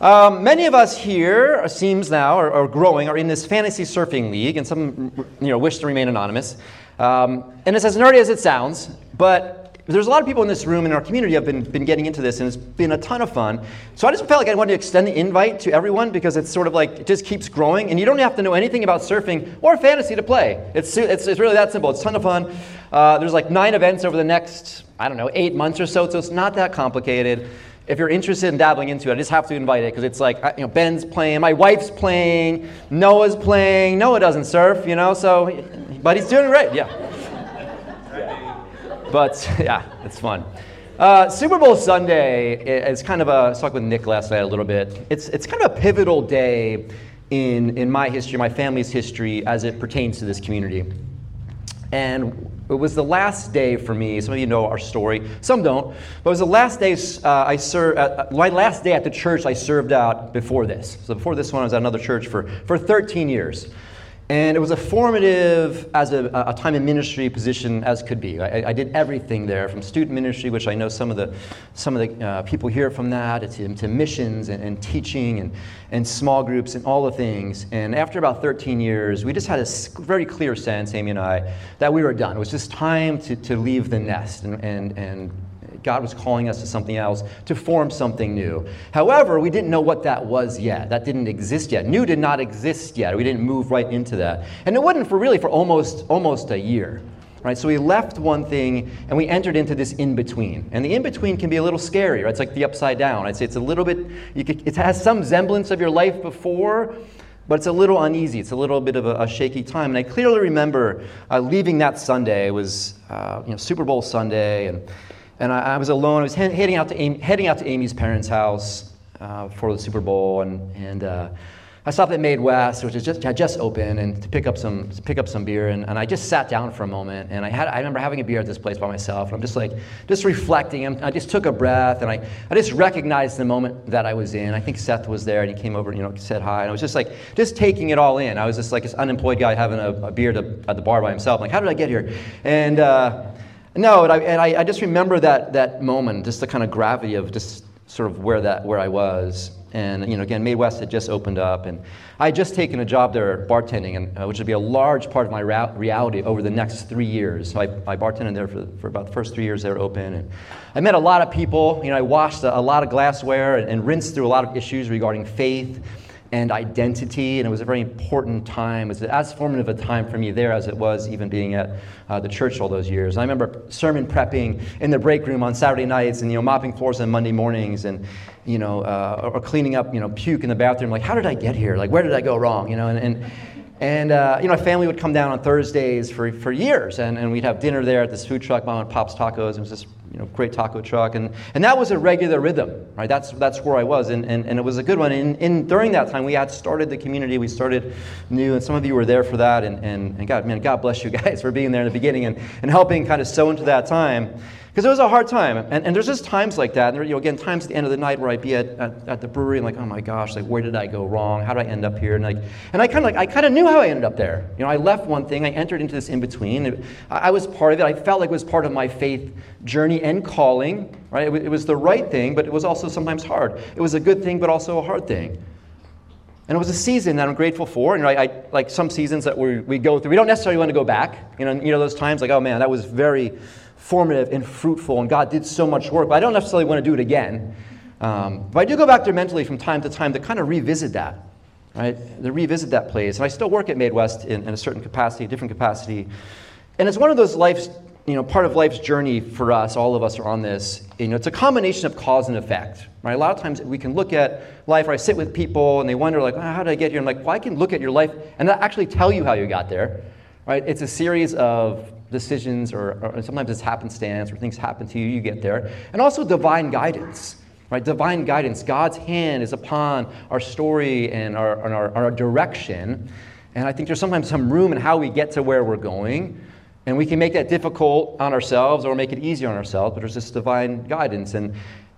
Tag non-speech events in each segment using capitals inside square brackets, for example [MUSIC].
Um, many of us here, it seems now, are, or, growing, are in this fantasy surfing league, and some you know, wish to remain anonymous. Um, and it's as nerdy as it sounds, but there's a lot of people in this room in our community have been, been getting into this, and it's been a ton of fun. So I just felt like I wanted to extend the invite to everyone because it's sort of like it just keeps growing, and you don't have to know anything about surfing or fantasy to play. It's, it's, it's really that simple. It's a ton of fun. Uh, there's like nine events over the next, I don't know, eight months or so, so it's not that complicated if you're interested in dabbling into it, I just have to invite it because it's like, you know, Ben's playing, my wife's playing, Noah's playing. Noah doesn't surf, you know, so, but he's doing great, yeah. [LAUGHS] But [LAUGHS] yeah, it's fun. Uh, Super Bowl Sunday is kind of a, I was talking with Nick last night a little bit. It's, it's kind of a pivotal day in, in my history, my family's history, as it pertains to this community. And it was the last day for me. Some of you know our story, some don't. But it was the last day uh, I served. Uh, my last day at the church I served out before this. So before this one, I was at another church for for 13 years. And it was a formative as a, a time in ministry position as could be. I, I, did everything there, from student ministry, which I know some of the, some of the uh, people here from that, to, to missions and, and, teaching and, and small groups and all the things. And after about 13 years, we just had a very clear sense, Amy and I, that we were done. It was just time to, to leave the nest and, and, and God was calling us to something else, to form something new. However, we didn't know what that was yet. That didn't exist yet. New did not exist yet. We didn't move right into that. And it wasn't for really for almost almost a year. Right? So we left one thing and we entered into this in between. And the in between can be a little scary, right? It's like the upside down. I'd say it's a little bit, could, it has some semblance of your life before, but it's a little uneasy. It's a little bit of a, a shaky time. And I clearly remember uh, leaving that Sunday. It was uh, you know, Super Bowl Sunday, and and I, I was alone. I was he- heading out to Amy, heading out to Amy's parents' house uh, for the Super Bowl, and and uh, I stopped at Made West, which just, had just opened, and to pick up some pick up some beer. And, and I just sat down for a moment, and I had I remember having a beer at this place by myself. And I'm just like just reflecting. And I just took a breath, and I, I just recognized the moment that I was in. I think Seth was there, and he came over, you know, said hi. And I was just like just taking it all in. I was just like this unemployed guy having a, a beer to, at the bar by himself. I'm like, how did I get here? And uh, no, and, I, and I, I, just remember that, that moment, just the kind of gravity of just sort of where, that, where I was. And, you know, again, Made West had just opened up, and I had just taken a job there bartending, and, uh, which would be a large part of my ra- reality over the next three years. So I, I bartended there for, for about the first three years they were open. And I met a lot of people. You know, I washed a, a lot of glassware and, and rinsed through a lot of issues regarding faith and identity, and it was a very important time. It was as formative a time for me there as it was even being at uh, the church all those years. I remember sermon prepping in the break room on Saturday nights, and you know, mopping floors on Monday mornings, and you know, uh, or cleaning up, you know, puke in the bathroom. Like, how did I get here? Like, where did I go wrong? You know, and, and and uh, you know, my family would come down on Thursdays for, for years, and, and we'd have dinner there at this food truck, Mom and Pop's Tacos. And it was this you know, great taco truck, and, and that was a regular rhythm, right? That's, that's where I was, and, and, and it was a good one. And, and during that time, we had started the community, we started new, and some of you were there for that, and, and, and God, man, God bless you [LAUGHS] guys for being there in the beginning and, and helping kind of sow into that time. Because it was a hard time. And, and there's just times like that. And there, you know, again, times at the end of the night where I'd be at, at, at, the brewery and like, oh my gosh, like where did I go wrong? How did I end up here? And like, and I kind of like, I kind of knew how I ended up there. You know, I left one thing, I entered into this in between. I, I, was part of it. I felt like it was part of my faith journey and calling, right? It, it was the right thing, but it was also sometimes hard. It was a good thing, but also a hard thing. And it was a season that I'm grateful for. And I, I, like some seasons that we, we go through, we don't necessarily want to go back. You know, you know those times like, oh man, that was very formative and fruitful, and God did so much work. But I don't necessarily want to do it again. Um, but I do go back there mentally from time to time to kind of revisit that, right? To revisit that place. And I still work at Made West in, in a certain capacity, a different capacity. And it's one of those life's, you know, part of life's journey for us, all of us are on this. You know, it's a combination of cause and effect, right? A lot of times we can look at life, or I sit with people and they wonder, like, oh, how did I get here? I'm like, well, I can look at your life and actually tell you how you got there, right? It's a series of decisions, or, or, sometimes it's happenstance, or things happen to you, you get there. And also divine guidance, right? Divine guidance. God's hand is upon our story and our, and our, our direction. And I think there's sometimes some room in how we get to where we're going. And we can make that difficult on ourselves or make it easier on ourselves, but there's this divine guidance. And,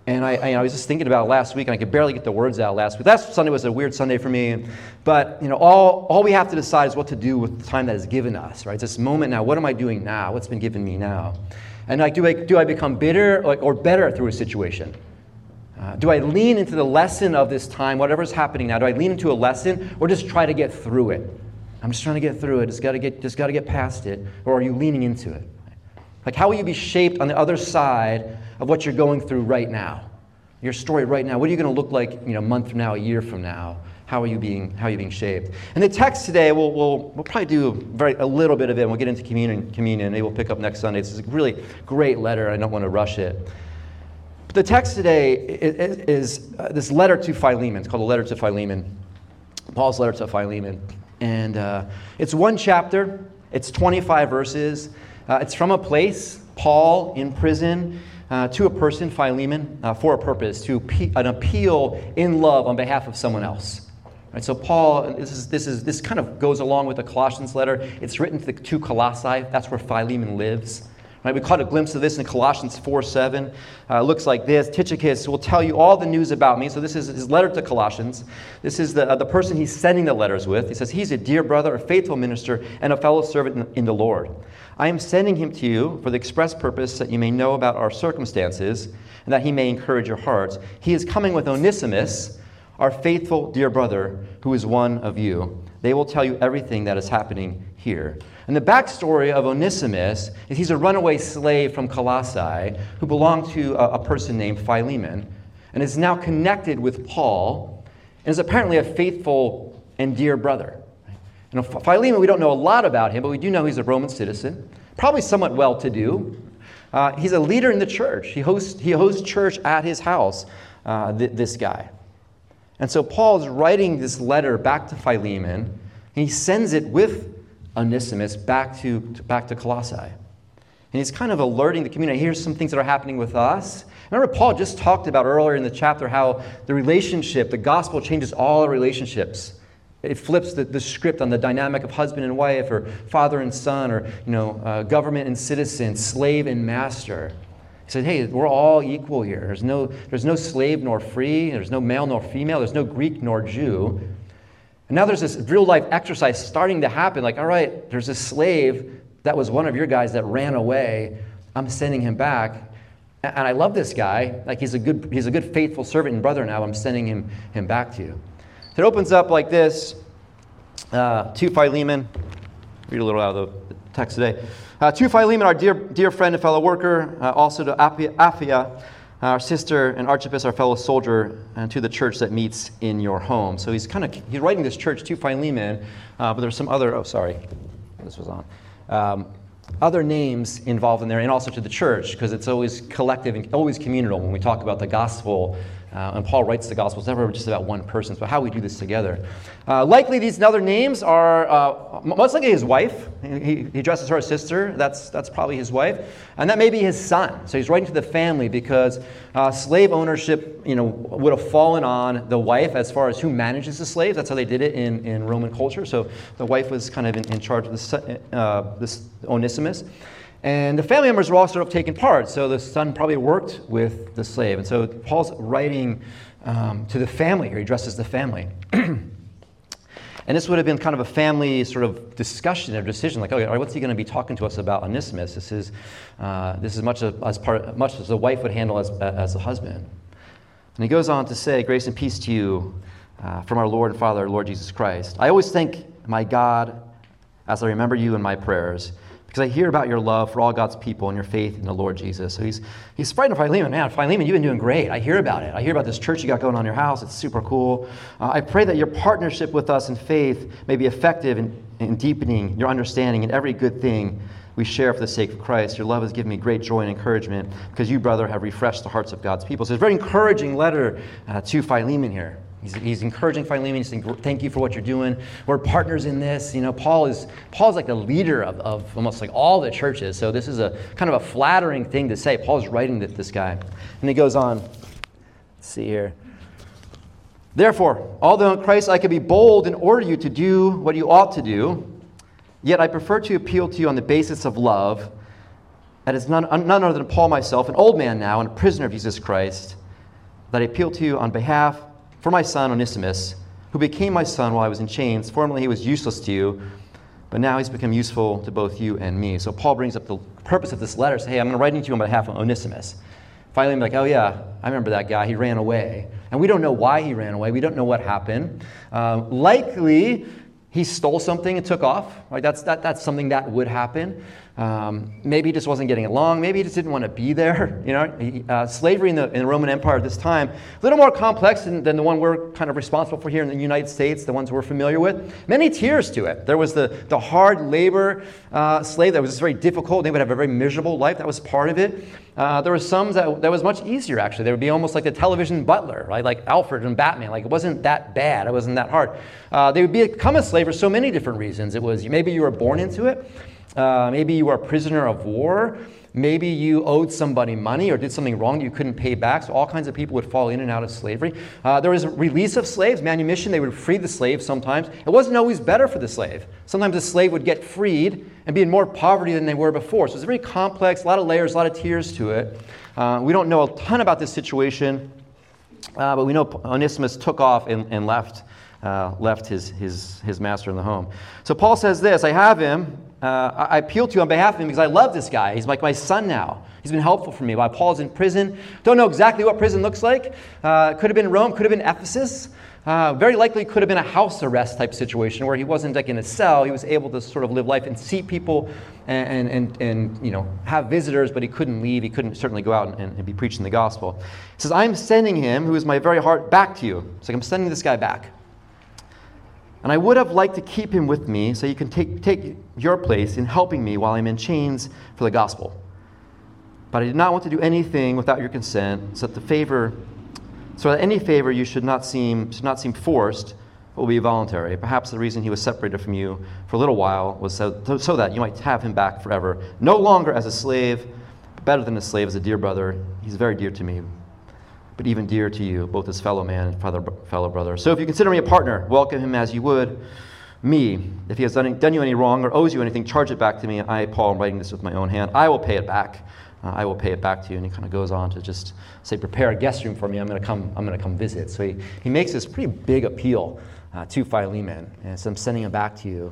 and I, I, I, was just thinking about last week, and I could barely get the words out last week. Last Sunday was a weird Sunday for me. But you know, all, all we have to decide is what to do with the time that is given us, right? It's this moment now. What am I doing now? What's been given me now? And like, do I, do I become bitter like, or better through a situation? Uh, do I lean into the lesson of this time, whatever's happening now? Do I lean into a lesson or just try to get through it? I'm just trying to get through it. Just got to get, just got to get past it. Or are you leaning into it? Like, how will you be shaped on the other side of what you're going through right now? Your story right now. What are you going to look like, you know, a month from now, a year from now? How are you being, how are you being shaped? And the text today, we'll, we'll, we'll probably do very, a little bit of it. And we'll get into communion, communion. Maybe we'll pick up next Sunday. It's a really great letter. I don't want to rush it. But the text today is, is uh, this letter to Philemon. It's called the letter to Philemon. Paul's letter to Philemon. And uh, it's one chapter, it's 25 verses. Uh, it's from a place, Paul in prison, uh, to a person, Philemon, uh, for a purpose, to pe- an appeal in love on behalf of someone else. Right, so Paul, this is, this is this kind of goes along with the Colossians letter. It's written to, the, to Colossae. That's where Philemon lives. Right, we caught a glimpse of this in Colossians 4 7. Uh, looks like this Tychicus will tell you all the news about me. So, this is his letter to Colossians. This is the, uh, the person he's sending the letters with. He says, He's a dear brother, a faithful minister, and a fellow servant in, in the Lord. I am sending him to you for the express purpose that you may know about our circumstances and that he may encourage your hearts. He is coming with Onesimus, our faithful dear brother, who is one of you. They will tell you everything that is happening here. And the backstory of Onesimus is he's a runaway slave from Colossae who belonged to a, a person named Philemon and is now connected with Paul and is apparently a faithful and dear brother. Know, Philemon, we don't know a lot about him, but we do know he's a Roman citizen, probably somewhat well to do. Uh, he's a leader in the church. He hosts, he hosts church at his house, uh, th- this guy. And so Paul is writing this letter back to Philemon, and he sends it with Onesimus back to, back to Colossae. And he's kind of alerting the community. Here's some things that are happening with us. Remember, Paul just talked about earlier in the chapter how the relationship, the gospel changes all relationships. It flips the, the script on the dynamic of husband and wife, or father and son, or you know, uh, government and citizen, slave and master. He said, hey, we're all equal here. There's no, there's no slave nor free, there's no male nor female, there's no Greek nor Jew. And now there's this real life exercise starting to happen like, all right, there's this slave that was one of your guys that ran away. I'm sending him back. And I love this guy. Like he's a good, he's a good faithful servant and brother now. I'm sending him, him back to you. So it opens up like this uh, to Philemon. Read a little out of the text today. Uh, to Philemon, our dear, dear friend and fellow worker, uh, also to Apphia, our sister and Archippus, our fellow soldier, and to the church that meets in your home. So he's kind of he's writing this church to Philemon, uh, but there's some other. Oh, sorry, this was on. Um, other names involved in there, and also to the church, because it's always collective and always communal when we talk about the gospel uh, and Paul writes the Gospels never just about one person, but how we do this together. Uh, likely, these other names are uh, most likely his wife. He, he addresses her as sister. That's, that's probably his wife. And that may be his son. So he's writing to the family because uh, slave ownership you know, would have fallen on the wife as far as who manages the slaves. That's how they did it in, in Roman culture. So the wife was kind of in, in charge of this, uh, this Onesimus. And the family members were all sort of taking part. So the son probably worked with the slave. And so Paul's writing um, to the family here. He addresses the family. [CLEARS THROAT] and this would have been kind of a family sort of discussion or decision, like, okay, all right, what's he going to be talking to us about Onesimus? This is, uh, this is much, as part, much as the wife would handle as, as the husband. And he goes on to say, Grace and peace to you uh, from our Lord and Father, Lord Jesus Christ. I always thank my God as I remember you in my prayers because I hear about your love for all God's people and your faith in the Lord Jesus. So he's, he's to Philemon, man, Philemon, you've been doing great. I hear about it. I hear about this church you got going on in your house. It's super cool. Uh, I pray that your partnership with us in faith may be effective in, in deepening your understanding in every good thing we share for the sake of Christ. Your love has given me great joy and encouragement because you, brother, have refreshed the hearts of God's people. So it's a very encouraging letter uh, to Philemon here. He's, he's encouraging Philemon. He's saying, "Thank you for what you're doing. We're partners in this." You know, Paul is Paul's like the leader of, of almost like all the churches. So this is a kind of a flattering thing to say. Paul's writing to this guy, and he goes on. Let's see here. Therefore, although in Christ I could be bold and order you to do what you ought to do, yet I prefer to appeal to you on the basis of love. That is none, none other than Paul myself, an old man now and a prisoner of Jesus Christ, that I appeal to you on behalf for my son Onesimus, who became my son while I was in chains. Formerly he was useless to you, but now he's become useful to both you and me. So Paul brings up the purpose of this letter. Say, hey, I'm going to write to you on behalf of Onesimus. Philemon like, oh yeah, I remember that guy. He ran away. And we don't know why he ran away. We don't know what happened. Uh, likely, he stole something and took off. Right? That's, that, that's something that would happen. Um, maybe he just wasn't getting along. Maybe he just didn't want to be there. [LAUGHS] You know, uh, slavery in the, in the Roman Empire at this time, a little more complex than, than, the one we're kind of responsible for here in the United States, the ones we're familiar with. Many tiers to it. There was the, the hard labor uh, slave that was very difficult. They would have a very miserable life. That was part of it. Uh, there were some that, that was much easier, actually. They would be almost like the television butler, right? Like Alfred and Batman. Like it wasn't that bad. It wasn't that hard. Uh, they would become a slave for so many different reasons. It was maybe you were born into it. Uh, maybe you were a prisoner of war. Maybe you owed somebody money or did something wrong you couldn't pay back. So all kinds of people would fall in and out of slavery. Uh, there was release of slaves, manumission. They would free the slave sometimes. It wasn't always better for the slave. Sometimes the slave would get freed and be in more poverty than they were before. So it's very complex, a lot of layers, a lot of tiers to it. Uh, we don't know a ton about this situation, uh, but we know Onesimus took off and, and left. Uh, left his, his, his master in the home. So Paul says this I have him, uh, I appeal to you on behalf of him because I love this guy. He's like my son now. He's been helpful for me while Paul's in prison. Don't know exactly what prison looks like. Uh, could have been Rome, could have been Ephesus. Uh, very likely could have been a house arrest type situation where he wasn't like in a cell. He was able to sort of live life and see people and, and, and, you know, have visitors, but he couldn't leave. He couldn't certainly go out and, and be preaching the gospel. He says, I'm sending him, who is my very heart, back to you. It's like, I'm sending this guy back. And I would have liked to keep him with me so you can take, take your place in helping me while I'm in chains for the gospel. But I did not want to do anything without your consent, so that the favor, so that any favor you should not seem should not seem forced, but will be voluntary. Perhaps the reason he was separated from you for a little while was so, so that you might have him back forever, no longer as a slave, but better than a slave, as a dear brother. He's very dear to me but even dear to you, both as fellow man and fellow brother. So if you consider me a partner, welcome him as you would me. If he has done, done you any wrong or owes you anything, charge it back to me. I, Paul, am writing this with my own hand. I will pay it back. Uh, I will pay it back to you. And he kind of goes on to just say, prepare a guest room for me. I'm going to come, I'm going to come visit. So he, he makes this pretty big appeal uh, to Philemon. And so I'm sending him back to you.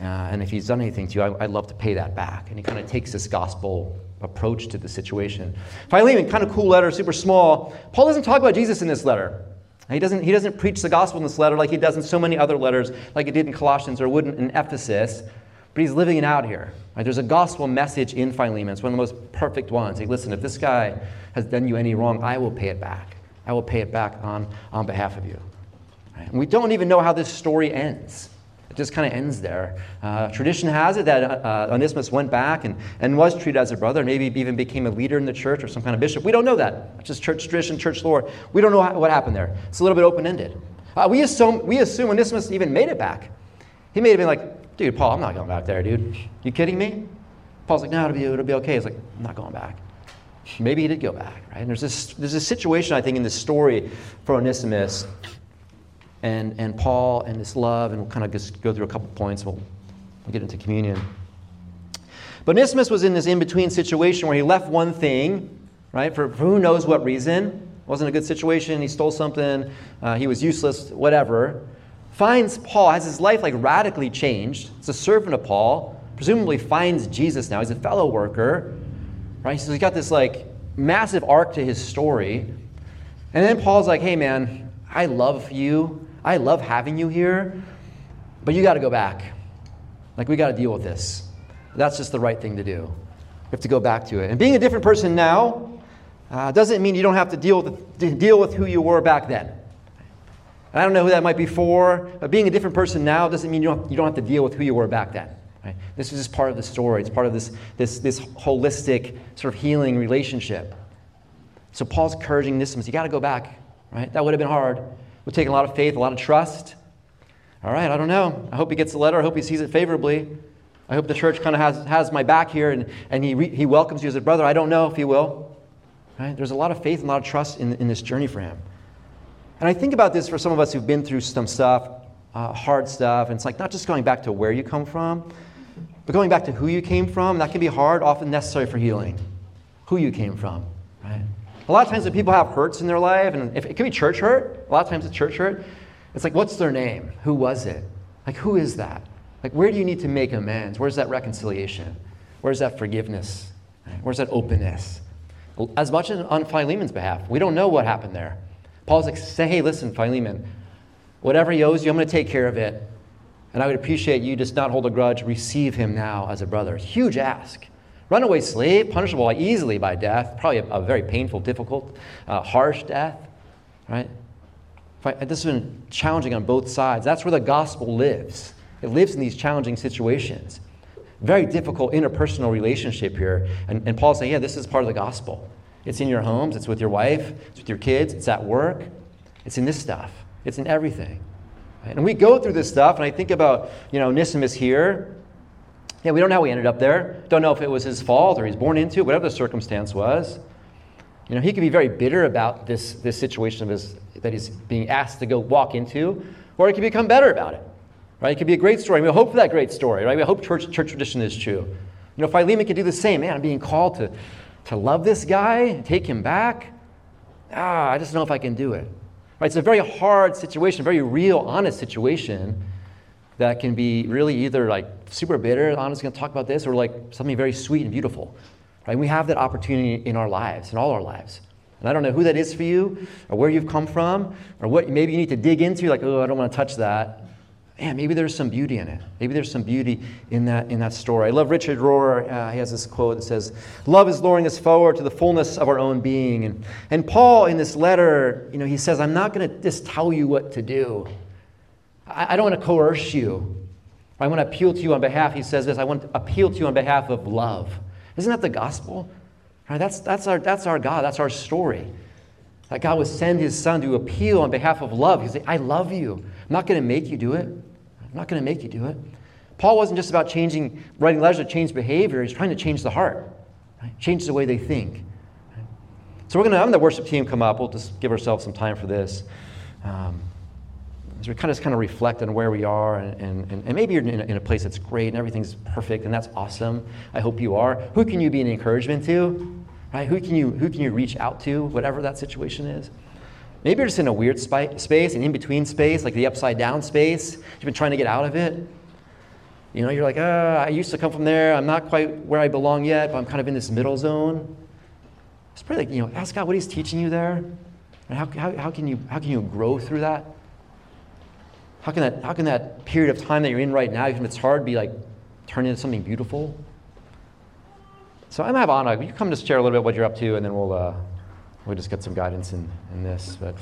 Uh, and if he's done anything to you, I, would love to pay that back. And he kind of takes this gospel approach to the situation. Philemon, kind of cool letter, super small. Paul doesn't talk about Jesus in this letter. He doesn't, he doesn't preach the gospel in this letter like he does in so many other letters, like he did in Colossians or wouldn't in Ephesus, but he's living it out here. Right? There's a gospel message in Philemon. It's one of the most perfect ones. Hey, listen, if this guy has done you any wrong, I will pay it back. I will pay it back on, on behalf of you. Right? And we don't even know how this story ends just kind of ends there. Uh, tradition has it that uh, Onesimus went back and, and was treated as a brother, maybe even became a leader in the church or some kind of bishop. We don't know that. It's just church tradition, church lore. We don't know what happened there. It's a little bit open ended. Uh, we, assume, we assume Onesimus even made it back. He may have been like, dude, Paul, I'm not going back there, dude. You kidding me? Paul's like, no, it'll be, it'll be okay. He's like, I'm not going back. Maybe he did go back, right? And there's this, there's a situation, I think, in this story for Onesimus and, and Paul and this love, and we'll kind of just go through a couple points. We'll, we'll get into communion. But Onesimus was in this in between situation where he left one thing, right, for, who knows what reason. Wasn't a good situation. He stole something. Uh, he was useless, whatever. Finds Paul, has his life like radically changed. It's a servant of Paul. Presumably finds Jesus now. He's a fellow worker, right? So he's got this like massive arc to his story. And then Paul's like, hey man, I love you. I love having you here, but you got to go back. Like, we got to deal with this. That's just the right thing to do. We have to go back to it. And being a different person now uh, doesn't mean you don't have to deal with, deal with who you were back then. I don't know who that might be for, but being a different person now doesn't mean you don't, you don't have to deal with who you were back then. Right? This is just part of the story. It's part of this, this, this holistic sort of healing relationship. So Paul's encouraging this. You got to go back. Right? That would have been hard would take a lot of faith, a lot of trust. All right, I don't know. I hope he gets the letter. I hope he sees it favorably. I hope the church kind of has, has my back here and, and he, re, he welcomes you as a brother. I don't know if he will. Right? There's a lot of faith and a lot of trust in, in this journey for him. And I think about this for some of us who've been through some stuff, uh, hard stuff. And it's like not just going back to where you come from, but going back to who you came from. That can be hard, often necessary for healing. Who you came from? A lot of times when people have hurts in their life, and if, it could be church hurt, a lot of times it's church hurt, it's like, what's their name? Who was it? Like, who is that? Like, where do you need to make amends? Where's that reconciliation? Where's that forgiveness? Where's that openness? as much as on Philemon's behalf. We don't know what happened there. Paul's like, say, hey, listen, Philemon, whatever he owes you, I'm going to take care of it. And I would appreciate you just not hold a grudge. Receive him now as a brother. Huge ask. Runaway slave, punishable easily by death, probably a, a very painful, difficult, uh, harsh death, right? This has been challenging on both sides. That's where the gospel lives. It lives in these challenging situations. Very difficult interpersonal relationship here. And, and Paul's saying, yeah, this is part of the gospel. It's in your homes, it's with your wife, it's with your kids, it's at work, it's in this stuff, it's in everything. Right? And we go through this stuff, and I think about, you know, Onesimus here. Yeah, we don't know how he ended up there. Don't know if it was his fault or he's born into it, whatever the circumstance was. You know, he could be very bitter about this, this situation of his, that he's being asked to go walk into, or he could become better about it. Right? It could be a great story. We hope for that great story, right? We hope church, church tradition is true. You know, Philemon could do the same. Man, I'm being called to, to love this guy, take him back. Ah, I just don't know if I can do it. Right? It's a very hard situation, very real, honest situation that can be really either like super bitter, going to talk about this, or like something very sweet and beautiful. Right? We have that opportunity in our lives, in all our lives. And I don't know who that is for you, or where you've come from, or what maybe you need to dig into, like, oh, I don't want to touch that man, maybe there's some beauty in it. Maybe there's some beauty in that, in that story. I love Richard Rohr. Uh, he has this quote that says, Love is luring us forward to the fullness of our own being. And, and Paul, in this letter, you know, he says, I'm not going to just tell you what to do. I, I don't want to coerce you. I want to appeal to you on behalf, he says this, I want to appeal to you on behalf of love. Isn't that the gospel? Right, that's, that's, our, that's our God. That's our story. That God would send his son to appeal on behalf of love. He'd say, I love you. I'm not going to make you do it. I'm not going to make you do it. Paul wasn't just about changing, writing letters to change behavior. He's trying to change the heart, right? change the way they think. So we're going to have the worship team come up. We'll just give ourselves some time for this. Um, we kind of, kind of reflect on where we are, and, and, and maybe you're in a, in a place that's great and everything's perfect, and that's awesome. I hope you are. Who can you be an encouragement to? Right? Who can you, who can you reach out to, whatever that situation is? Maybe you're just in a weird space, an in between space, like the upside down space. You've been trying to get out of it. You know, you're like, uh, I used to come from there. I'm not quite where I belong yet, but I'm kind of in this middle zone. Just pray, like, you know, ask God what He's teaching you there. And how, how, how, can you, how can you grow through that? How can that, how can that period of time that you're in right now, even if it's hard, be like turned into something beautiful? So I'm I have Anna. Will you come just share a little bit what you're up to, and then we'll uh, we'll just get some guidance in, in this. But.